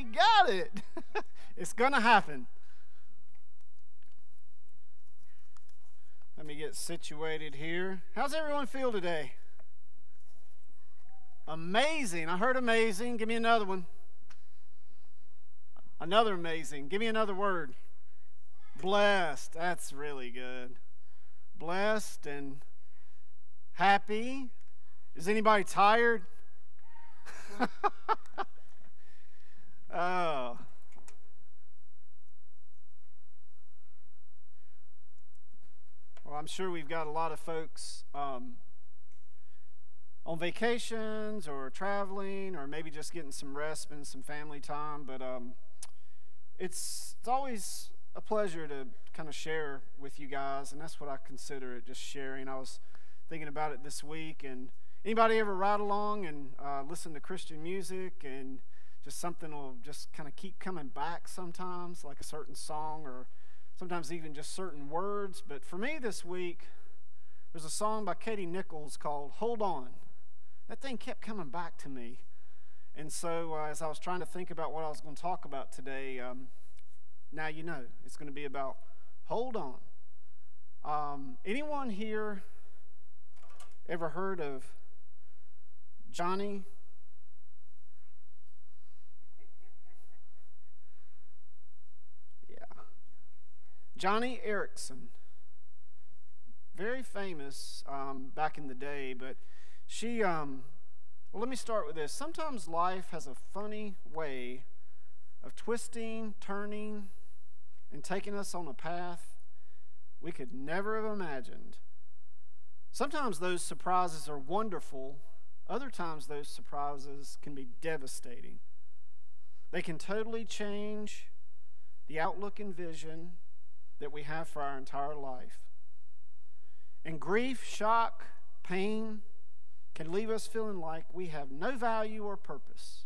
We got it. it's going to happen. Let me get situated here. How's everyone feel today? Amazing. I heard amazing. Give me another one. Another amazing. Give me another word. Blessed. That's really good. Blessed and happy. Is anybody tired? oh. Well, I'm sure we've got a lot of folks um, on vacations or traveling or maybe just getting some rest, spending some family time. But um, it's, it's always a pleasure to kind of share with you guys, and that's what I consider it just sharing. I was thinking about it this week, and anybody ever ride along and uh, listen to Christian music and just something will just kind of keep coming back sometimes, like a certain song or sometimes even just certain words. But for me this week, there's a song by Katie Nichols called Hold On. That thing kept coming back to me. And so uh, as I was trying to think about what I was going to talk about today, um, now you know. It's going to be about hold on. Um, anyone here ever heard of Joni Joni Eareckson, very famous um, back in the day, but she, um, well, let me start with this. Sometimes life has a funny way of twisting, turning, and taking us on a path we could never have imagined. Sometimes those surprises are wonderful, other times those surprises can be devastating. They can totally change the outlook and vision that we have for our entire life. And grief, shock, pain can leave us feeling like we have no value or purpose.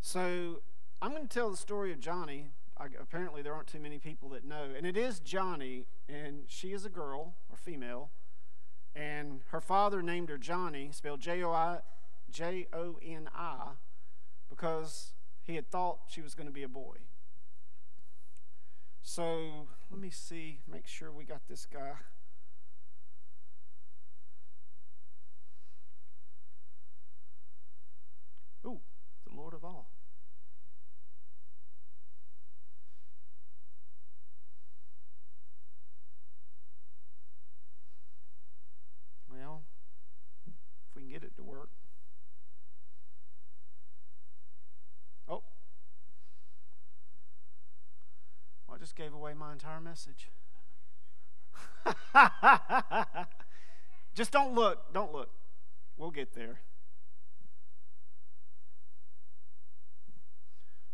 So I'm going to tell the story of Joni. I, apparently, there aren't too many people that know. And it is Joni, and she is a girl or female. And her father named her Joni, spelled J O I J O N I, because he had thought she was going to be a boy. So let me see, make sure we got this guy. Ooh, the Lord of all. Well, if we can get it to work. I just gave away my entire message. just don't look. Don't look. We'll get there.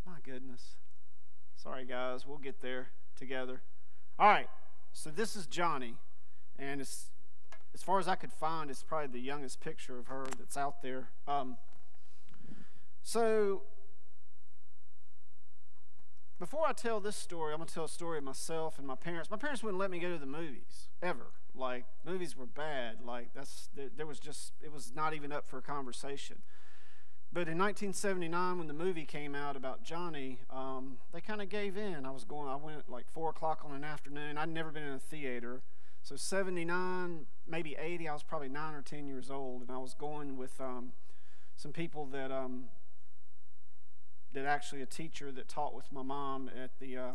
My goodness. Sorry, guys. We'll get there together. All right. So this is Joni, And it's, as far as I could find, it's probably the youngest picture of her that's out there. Um, so before I tell this story, I'm going to tell a story of myself and my parents. My parents wouldn't let me go to the movies ever. Like movies were bad. Like that's there was just it was not even up for a conversation. But in 1979, when the movie came out about Joni, um, they kind of gave in. I was going. I went like four o'clock on an afternoon. I'd never been in a theater, so 79, maybe 80. I was probably nine or ten years old, and I was going with um, some people that um, that actually a teacher that taught with my mom at the uh,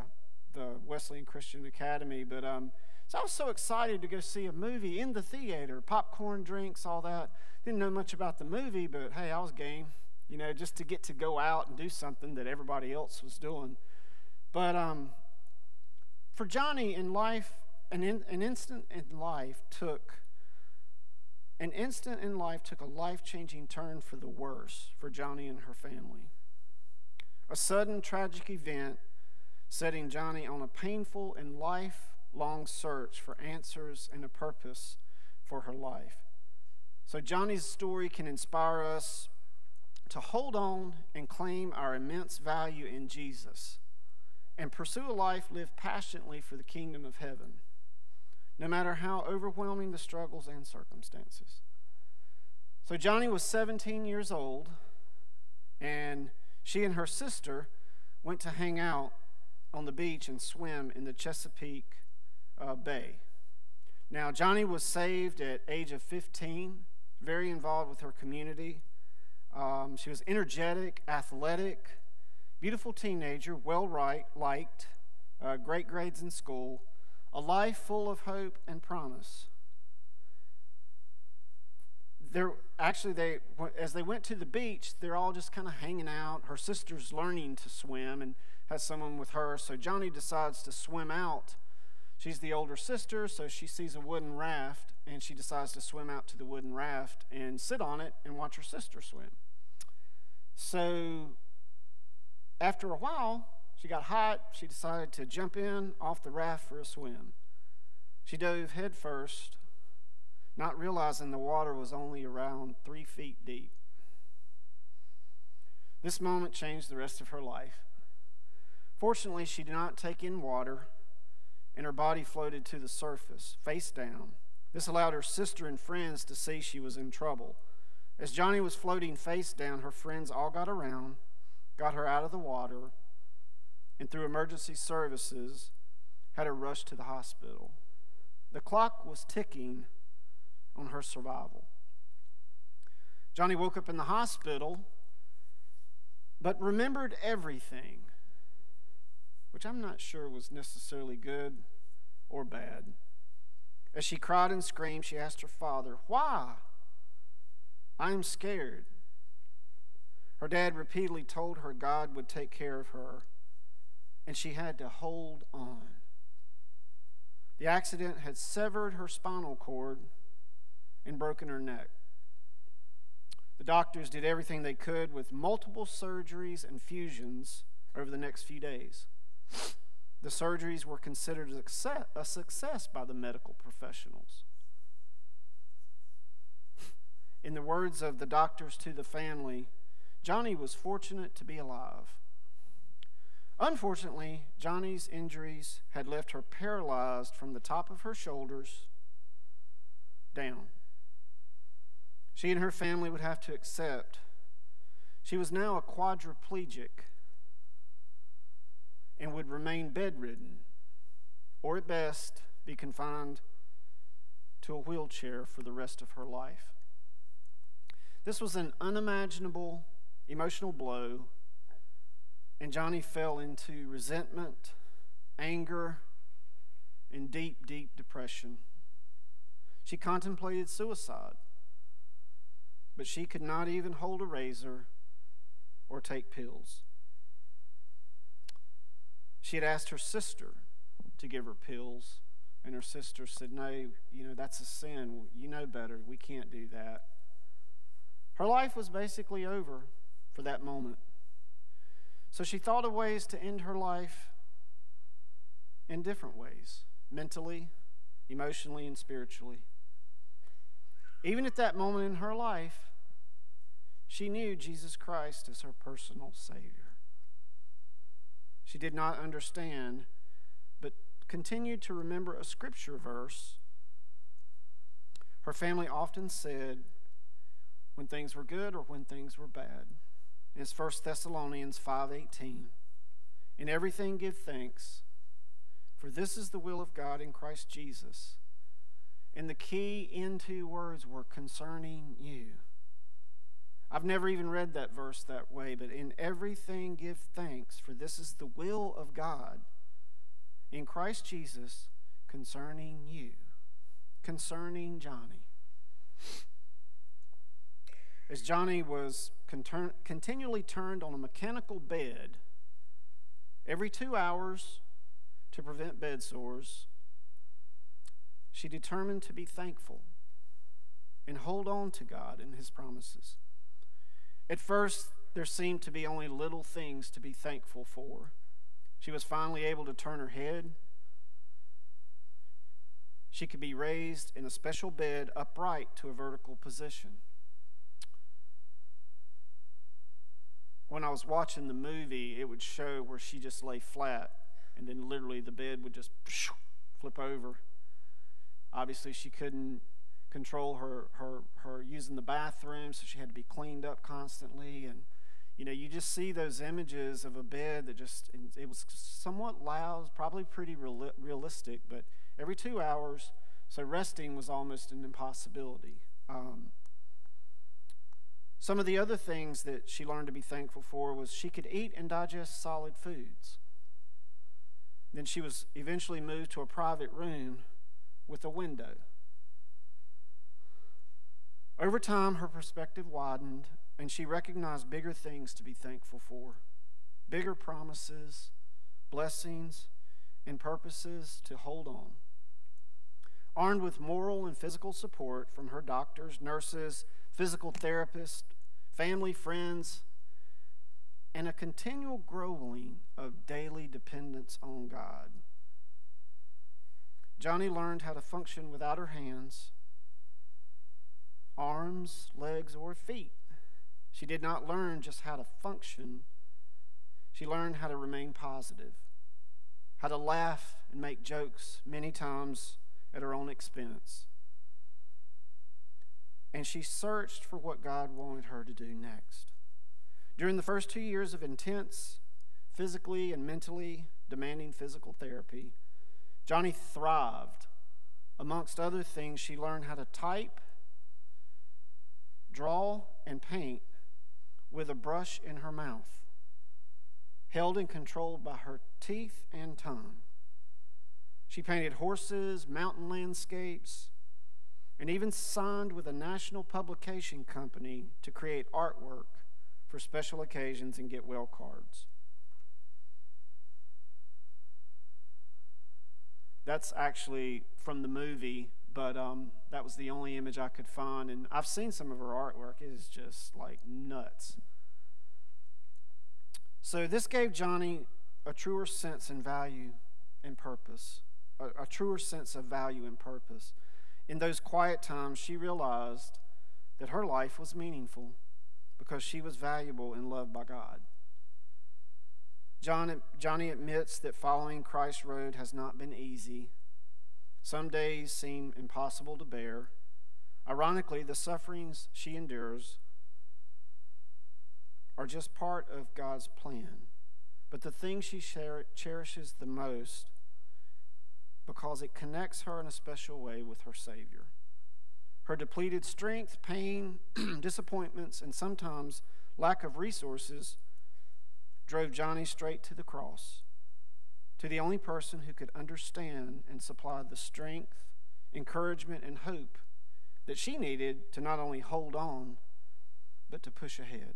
the Wesleyan Christian Academy. But um, so I was so excited to go see a movie in the theater, popcorn, drinks, all that. Didn't know much about the movie, but hey, I was game. You know, just to get to go out and do something that everybody else was doing. But um, for Joni in life, an, in, an instant in life took an instant in life took a life changing turn for the worse for Joni and her family a sudden tragic event setting Joni on a painful and lifelong search for answers and a purpose for her life. So, Joni's story can inspire us to hold on and claim our immense value in Jesus and pursue a life lived passionately for the kingdom of heaven, no matter how overwhelming the struggles and circumstances. So Joni was 17 years old, and she and her sister went to hang out on the beach and swim in the Chesapeake uh, Bay. Now, Joni was saved at age of 15, very involved with her community. Um, she was energetic, athletic, beautiful teenager, well right, liked, uh, great grades in school, a life full of hope and promise. There, actually, they as they went to the beach, they're all just kind of hanging out. Her sister's learning to swim and has someone with her, so Joni decides to swim out. She's the older sister, so she sees a wooden raft and she decides to swim out to the wooden raft and sit on it and watch her sister swim. So after a while, she got hot. She decided to jump in off the raft for a swim. She dove head first, not realizing the water was only around three feet deep. This moment changed the rest of her life. Fortunately, she did not take in water, and her body floated to the surface, face down. This allowed her sister and friends to see she was in trouble. As Joni was floating face down, her friends all got around, got her out of the water, and through emergency services, had her rushed to the hospital. The clock was ticking on her survival. Joni woke up in the hospital, but remembered everything, which I'm not sure was necessarily good or bad. As she cried and screamed, she asked her father, Why? I am scared. Her dad repeatedly told her God would take care of her, and she had to hold on. The accident had severed her spinal cord and broken her neck. The doctors did everything they could with multiple surgeries and fusions over the next few days. The surgeries were considered a success by the medical professionals. In the words of the doctors to the family, Joni was fortunate to be alive. Unfortunately, Joni's injuries had left her paralyzed from the top of her shoulders down. She and her family would have to accept she was now a quadriplegic and would remain bedridden, or at best be confined to a wheelchair for the rest of her life. This was an unimaginable emotional blow, and Joni fell into resentment, anger, and deep, deep depression. She contemplated suicide, but she could not even hold a razor or take pills. She had asked her sister to give her pills, and her sister said, No, you know, that's a sin. You know better. We can't do that. Her life was basically over for that moment. So she thought of ways to end her life in different ways mentally, emotionally, and spiritually. Even at that moment in her life, she knew Jesus Christ as her personal Savior. She did not understand, but continued to remember a scripture verse. Her family often said, when things were good or when things were bad. It's 1 Thessalonians 5:18. In everything give thanks, for this is the will of God in Christ Jesus. And the key into words were concerning you. I've never even read that verse that way, but in everything give thanks, for this is the will of God in Christ Jesus concerning you, concerning Joni as Joni was continually turned on a mechanical bed every two hours to prevent bed sores, she determined to be thankful and hold on to God and His promises. At first, there seemed to be only little things to be thankful for. She was finally able to turn her head. She could be raised in a special bed upright to a vertical position. when I was watching the movie, it would show where she just lay flat, and then literally the bed would just flip over. Obviously, she couldn't control her, her, her using the bathroom, so she had to be cleaned up constantly. And, you know, you just see those images of a bed that just, it was somewhat loud, probably pretty real, realistic, but every two hours, so resting was almost an impossibility. Um, some of the other things that she learned to be thankful for was she could eat and digest solid foods. Then she was eventually moved to a private room with a window. Over time, her perspective widened, and she recognized bigger things to be thankful for bigger promises, blessings, and purposes to hold on. Armed with moral and physical support from her doctors, nurses, physical therapists, family, friends, and a continual growing of daily dependence on God. Joni learned how to function without her hands, arms, legs, or feet. She did not learn just how to function, she learned how to remain positive, how to laugh and make jokes many times at her own expense and she searched for what God wanted her to do next. During the first two years of intense, physically and mentally demanding physical therapy, Joni thrived. Amongst other things, she learned how to type, draw, and paint with a brush in her mouth, held and controlled by her teeth and tongue. She painted horses, mountain landscapes, and even signed with a national publication company to create artwork for special occasions and get well cards. That's actually from the movie, but um, that was the only image I could find. And I've seen some of her artwork, it is just like nuts. So, this gave Joni a truer sense and value and purpose, a, a truer sense of value and purpose. In those quiet times, she realized that her life was meaningful because she was valuable and loved by God. John, Joni admits that following Christ's road has not been easy. Some days seem impossible to bear. Ironically, the sufferings she endures are just part of God's plan. But the thing she cherishes the most because it connects her in a special way with her Savior. Her depleted strength, pain, disappointments, and sometimes lack of resources drove Joni straight to the cross, to the only person who could understand and supply the strength, encouragement, and hope that she needed to not only hold on, but to push ahead.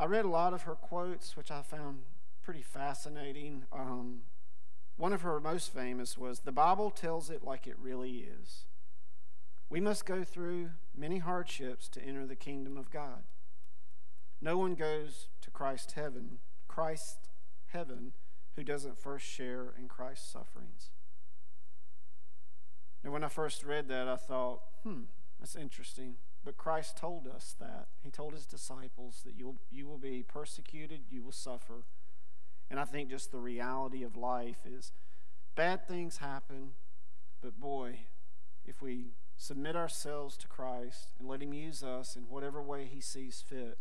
I read a lot of her quotes, which I found pretty fascinating. Um, one of her most famous was The Bible tells it like it really is. We must go through many hardships to enter the kingdom of God. No one goes to Christ's heaven, Christ's heaven, who doesn't first share in Christ's sufferings. And when I first read that, I thought, hmm, that's interesting. But Christ told us that. He told his disciples that you'll, you will be persecuted, you will suffer. And I think just the reality of life is bad things happen, but boy, if we submit ourselves to Christ and let Him use us in whatever way He sees fit,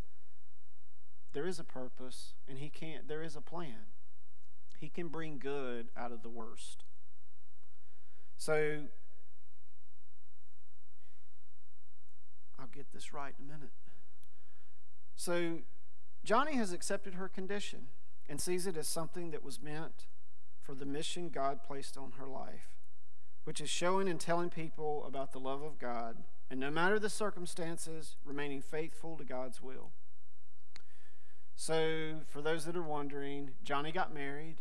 there is a purpose and He can't, there is a plan. He can bring good out of the worst. So, I'll get this right in a minute. So, joni has accepted her condition and sees it as something that was meant for the mission God placed on her life, which is showing and telling people about the love of God, and no matter the circumstances, remaining faithful to God's will. So, for those that are wondering, Joni got married.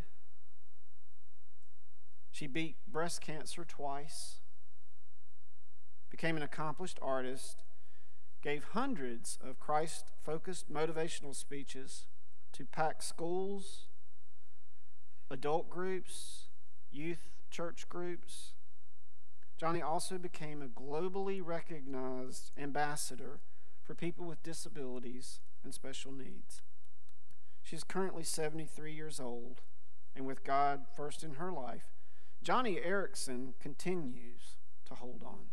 She beat breast cancer twice, became an accomplished artist, gave hundreds of Christ focused motivational speeches to pack schools, adult groups, youth church groups. Joni also became a globally recognized ambassador for people with disabilities and special needs. She's currently 73 years old, and with God first in her life, Joni Eareckson continues to hold on.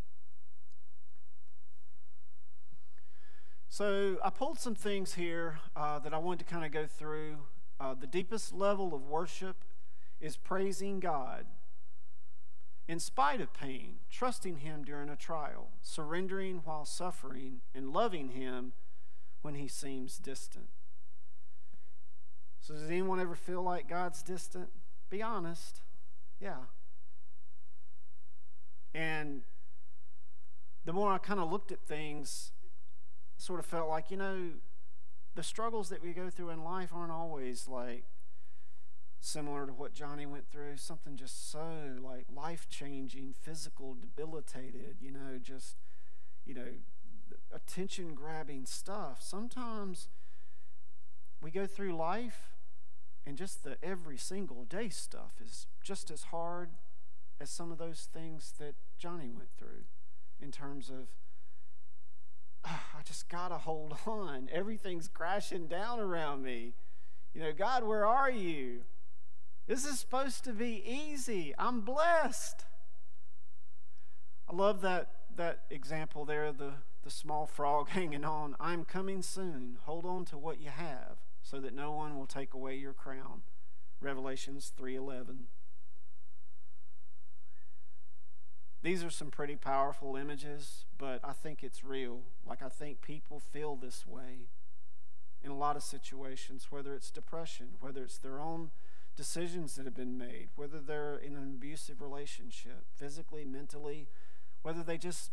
So I pulled some things here uh, that I wanted to kind of go through. Uh, the deepest level of worship is praising God in spite of pain, trusting Him during a trial, surrendering while suffering, and loving Him when He seems distant. So, does anyone ever feel like God's distant? Be honest. Yeah. And the more I kind of looked at things, sort of felt like, you know, the struggles that we go through in life aren't always like similar to what Joni went through, something just so like life changing, physical, debilitated, you know, just, you know, attention grabbing stuff. Sometimes we go through life and just the every single day stuff is just as hard as some of those things that Joni went through in terms of ah, I just got to hold on. Everything's crashing down around me. You know, God, where are you? This is supposed to be easy. I'm blessed. I love that that example there, the, the small frog hanging on. I'm coming soon. Hold on to what you have so that no one will take away your crown. Revelations 3:11. These are some pretty powerful images, but I think it's real. Like, I think people feel this way in a lot of situations, whether it's depression, whether it's their own decisions that have been made, whether they're in an abusive relationship, physically, mentally, whether they just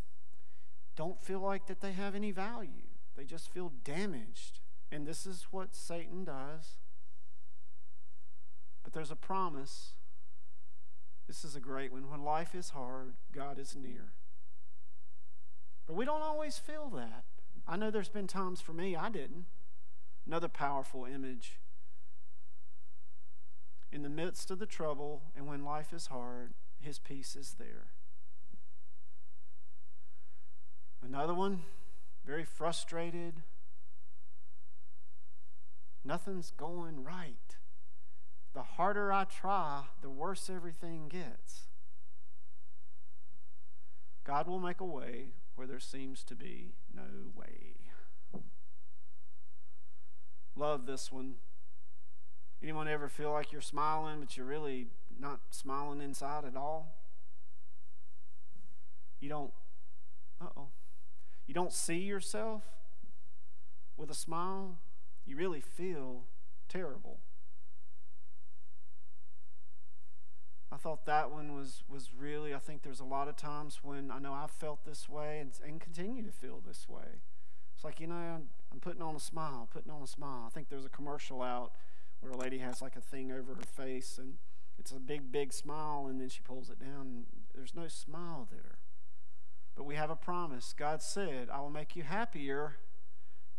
don't feel like that they have any value. They just feel damaged. And this is what Satan does. But there's a promise this is a great one. When life is hard, God is near. But we don't always feel that. I know there's been times for me I didn't. Another powerful image. In the midst of the trouble and when life is hard, his peace is there. Another one, very frustrated. Nothing's going right the harder I try, the worse everything gets. God will make a way where there seems to be no way. Love this one. Anyone ever feel like you're smiling, but you're really not smiling inside at all? You don't, uh oh. You don't see yourself with a smile. You really feel terrible. I thought that one was, was really, I think there's a lot of times when I know I've felt this way and, and continue to feel this way. It's like, you know, I'm, I'm putting on a smile, putting on a smile. I think there's a commercial out where a lady has like a thing over her face and it's a big, big smile and then she pulls it down and there's no smile there. But we have a promise. God said, I will make you happier,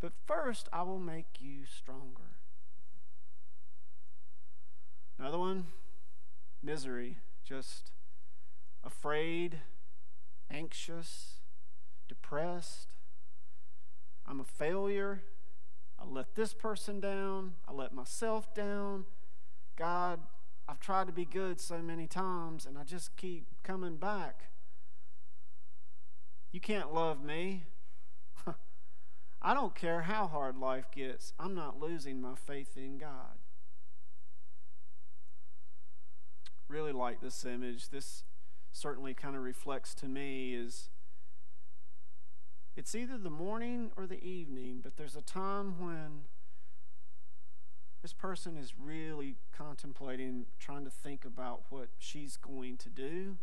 but first I will make you stronger. Another one, misery, just afraid, anxious, depressed. I'm a failure. I let this person down. I let myself down. God, I've tried to be good so many times and I just keep coming back. You can't love me. I don't care how hard life gets, I'm not losing my faith in God. really like this image. This certainly kind of reflects to me is it's either the morning or the evening, but there's a time when this person is really contemplating, trying to think about what she's going to do.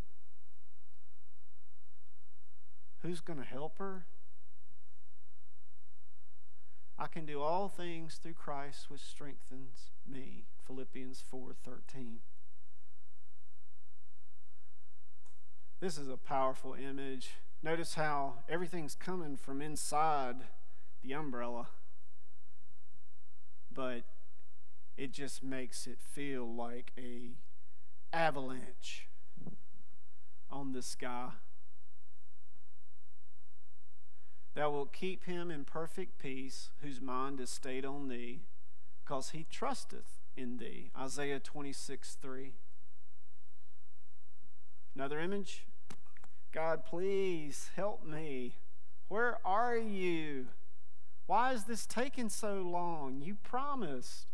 Who's going to help her? I can do all things through Christ which strengthens me. Philippians 4:13. This is a powerful image. Notice how everything's coming from inside the umbrella, but it just makes it feel like a avalanche on the sky that will keep him in perfect peace whose mind is stayed on thee because he trusteth in thee isaiah 26 3 Another image God, please help me. Where are you? Why is this taking so long? You promised.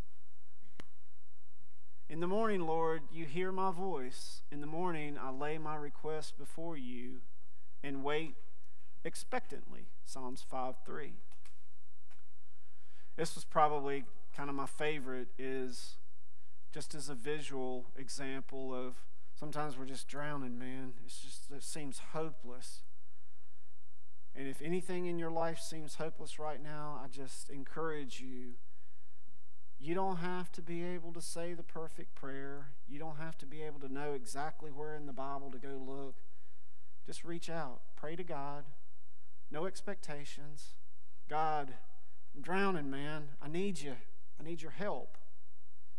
In the morning, Lord, you hear my voice. In the morning, I lay my request before you and wait expectantly. Psalms 5 3. This was probably kind of my favorite, is just as a visual example of sometimes we're just drowning, man. It's just, it seems hopeless. And if anything in your life seems hopeless right now, I just encourage you. You don't have to be able to say the perfect prayer. You don't have to be able to know exactly where in the Bible to go look. Just reach out, pray to God. No expectations. God, I'm drowning, man. I need you. I need your help.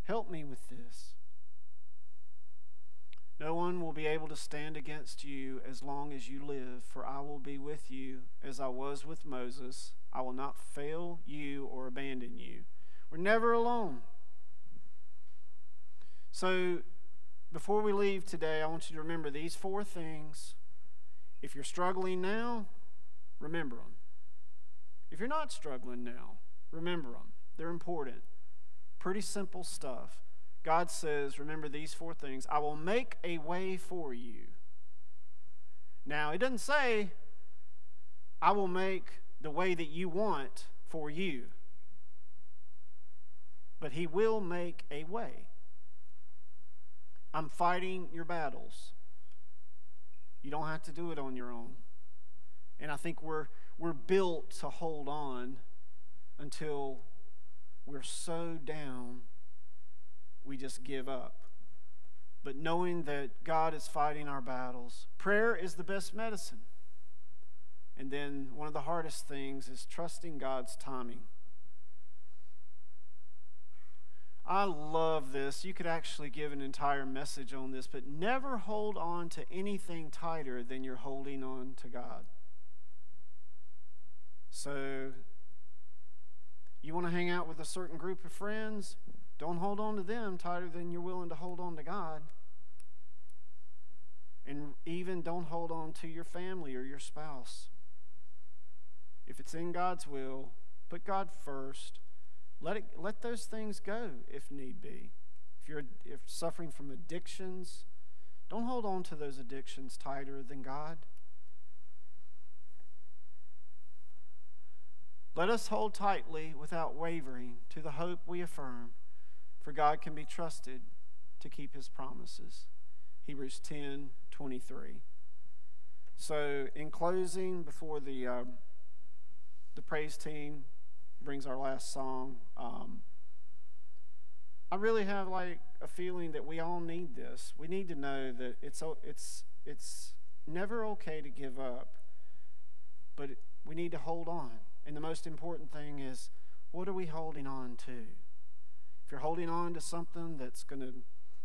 Help me with this. No one will be able to stand against you as long as you live, for I will be with you as I was with Moses. I will not fail you or abandon you. We're never alone. So, before we leave today, I want you to remember these four things. If you're struggling now, remember them. If you're not struggling now, remember them. They're important. Pretty simple stuff. God says, remember these four things I will make a way for you. Now, He doesn't say, I will make the way that you want for you, but He will make a way. I'm fighting your battles. You don't have to do it on your own. And I think we're, we're built to hold on until we're so down we just give up. But knowing that God is fighting our battles, prayer is the best medicine. And then one of the hardest things is trusting God's timing. I love this. You could actually give an entire message on this, but never hold on to anything tighter than you're holding on to God. So, you want to hang out with a certain group of friends? Don't hold on to them tighter than you're willing to hold on to God. And even don't hold on to your family or your spouse. If it's in God's will, put God first. Let, it, let those things go if need be. If you're if suffering from addictions, don't hold on to those addictions tighter than God. Let us hold tightly without wavering to the hope we affirm for God can be trusted to keep his promises. Hebrews 10 23. So, in closing, before the, uh, the praise team brings our last song, um, I really have like a feeling that we all need this. We need to know that it's, it's, it's never okay to give up, but we need to hold on. And the most important thing is what are we holding on to? if you're holding on to something that's going to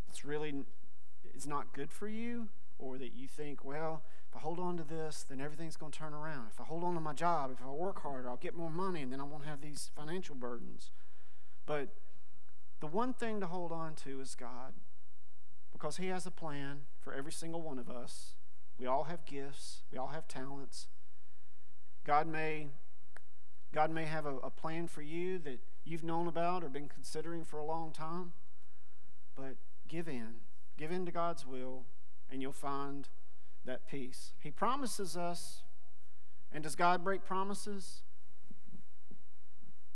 that's really is not good for you or that you think well if i hold on to this then everything's going to turn around. If i hold on to my job if i work harder i'll get more money and then i won't have these financial burdens. But the one thing to hold on to is god because he has a plan for every single one of us. We all have gifts. We all have talents. God may god may have a, a plan for you that you've known about or been considering for a long time. But give in. Give in to God's will, and you'll find that peace. He promises us. And does God break promises?